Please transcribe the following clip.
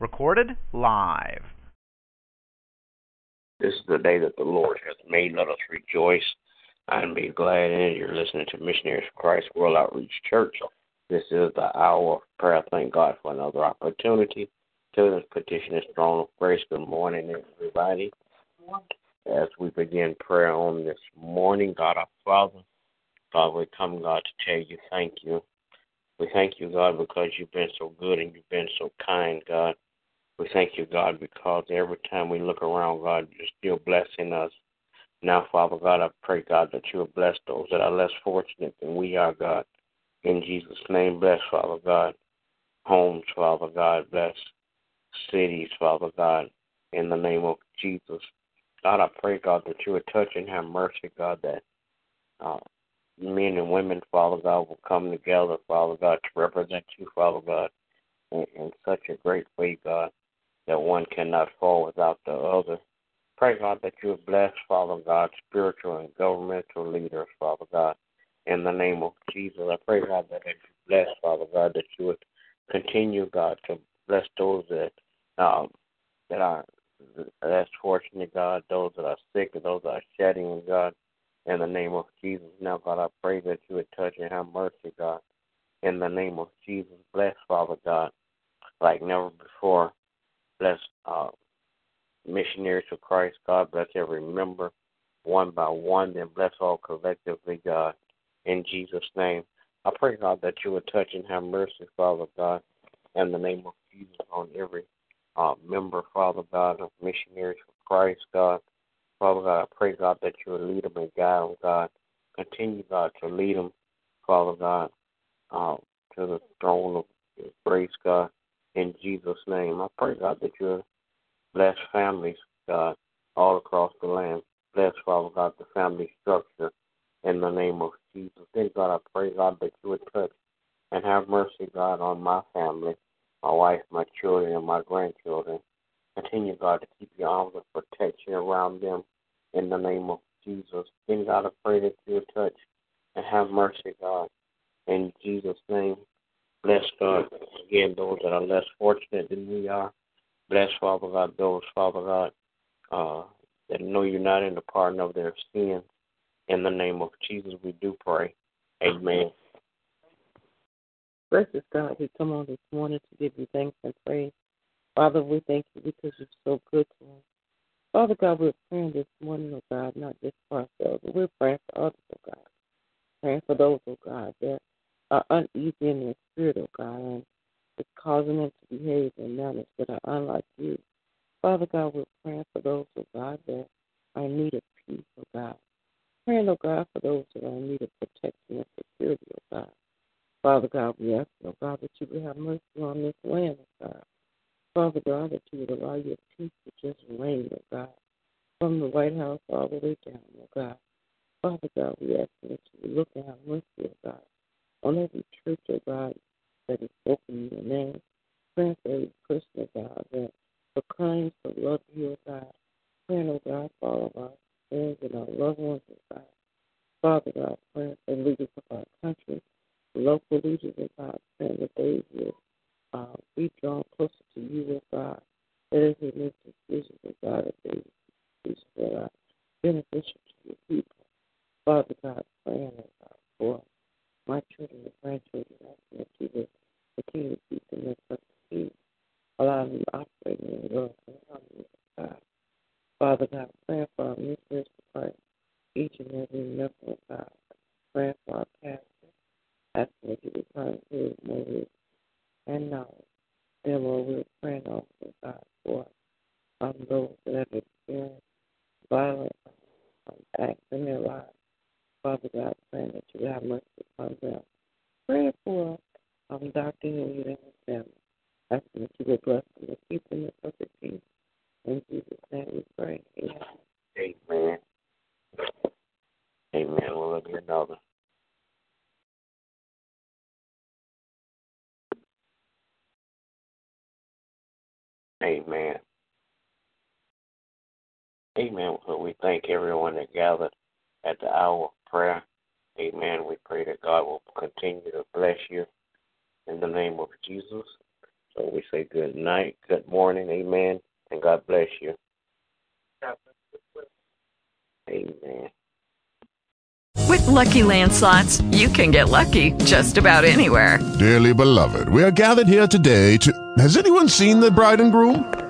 Recorded live. This is the day that the Lord hath made. Let us rejoice and be glad in it. You're listening to Missionaries for Christ World Outreach Church. This is the hour of prayer. Thank God for another opportunity to petition His throne of grace. Good morning, everybody. As we begin prayer on this morning, God our Father, God, we come, God, to tell you thank you. We thank you, God, because you've been so good and you've been so kind, God. We thank you, God, because every time we look around, God, you're still blessing us. Now, Father God, I pray, God, that you will bless those that are less fortunate than we are, God. In Jesus' name, bless, Father God. Homes, Father God, bless cities, Father God. In the name of Jesus. God, I pray, God, that you would touch and have mercy, God, that uh, men and women, Father God, will come together, Father God, to represent you, Father God, in, in such a great way, God, that one cannot fall without the other. Pray, God, that you bless, Father God, spiritual and governmental leaders, Father God, in the name of Jesus. I pray, God, that you bless, Father God, that you would continue, God, to bless those that um, that are less fortunate, God, those that are sick, and those that are shedding, God, in the name of Jesus. Now, God, I pray that you would touch and have mercy, God, in the name of Jesus. Bless, Father God, like never before. Bless uh, missionaries for Christ, God. Bless every member one by one, then bless all collectively, God, in Jesus' name. I pray, God, that you would touch and have mercy, Father God, in the name of Jesus on every uh, member, Father God, of missionaries for Christ, God. Father God, I pray, God, that you would lead them and guide them, God. Continue, God, to lead them, Father God, uh, to the throne of grace, God, in Jesus' name. I pray, God, that you Bless families, God, all across the land. Bless, Father God, the family structure in the name of Jesus. Then, God, I pray, God, that you would touch and have mercy, God, on my family, my wife, my children, and my grandchildren. Continue, God, to keep your arms of protection around them in the name of Jesus. Then, God, I pray that you would touch and have mercy, God, in Jesus' name. Bless, God, again, those that are less fortunate than we are. Bless, Father God, those, Father God, uh, that know you're not in the pardon of their sins. In the name of Jesus, we do pray. Amen. Gracious God, we come on this morning to give you thanks and praise. Father, we thank you because you're so good to us. Father God, we're praying this morning, oh God, not just for ourselves, but we're praying for others, oh God. Praying for those, oh God, that are uneasy in their spirit, oh God, and it's causing them to behave in manners that are unlike you. Father God, we're praying for those, oh God, that are in need of peace, oh God. Praying, oh God, for those that are in need of protection and security, oh God. Father God, we ask, oh God, that you would have mercy on this land, oh God. Father God, that you would allow your peace to just reign, oh God, from the White House all the way down, oh God. Father God, we ask that you would look and have mercy, oh God, on every church, oh God, that is spoken in your name. For every person, oh God, that proclaims the love of you, God. Praying, oh God, for all of our friends and our loved ones, oh God. Father God, praying for leaders of our country, local leaders, oh God, praying that they will uh, be drawn closer to you, oh God. That they make decisions, oh God, that they decisions that are beneficial to your people. Father God, praying, oh God, for my children and grandchildren, asking that you would continue to keep them in perfect peace. Allow them to operate in your love and harmony, God. Father God, praying for our missionaries to Christ, each and every member of God. Praying for our pastor, asking that you would grant his knowledge and knowledge. Then, Lord, we're praying also, God, for um, those that have experienced violent um, acts in their lives. Father God, praying that you have mercy upon them. Praying for on Dr. Hilliard and his family. Asking that you will bless them and keep them in perfect peace. In Jesus' name we pray. Amen. Amen. Amen. Will there be another? Amen. Amen. So we thank everyone that gathered at the hour of prayer. Amen. We pray that God will continue to bless you in the name of Jesus. So we say good night, good morning, amen, and God bless you. Amen. With lucky landslots, you can get lucky just about anywhere. Dearly beloved, we are gathered here today to. Has anyone seen the bride and groom?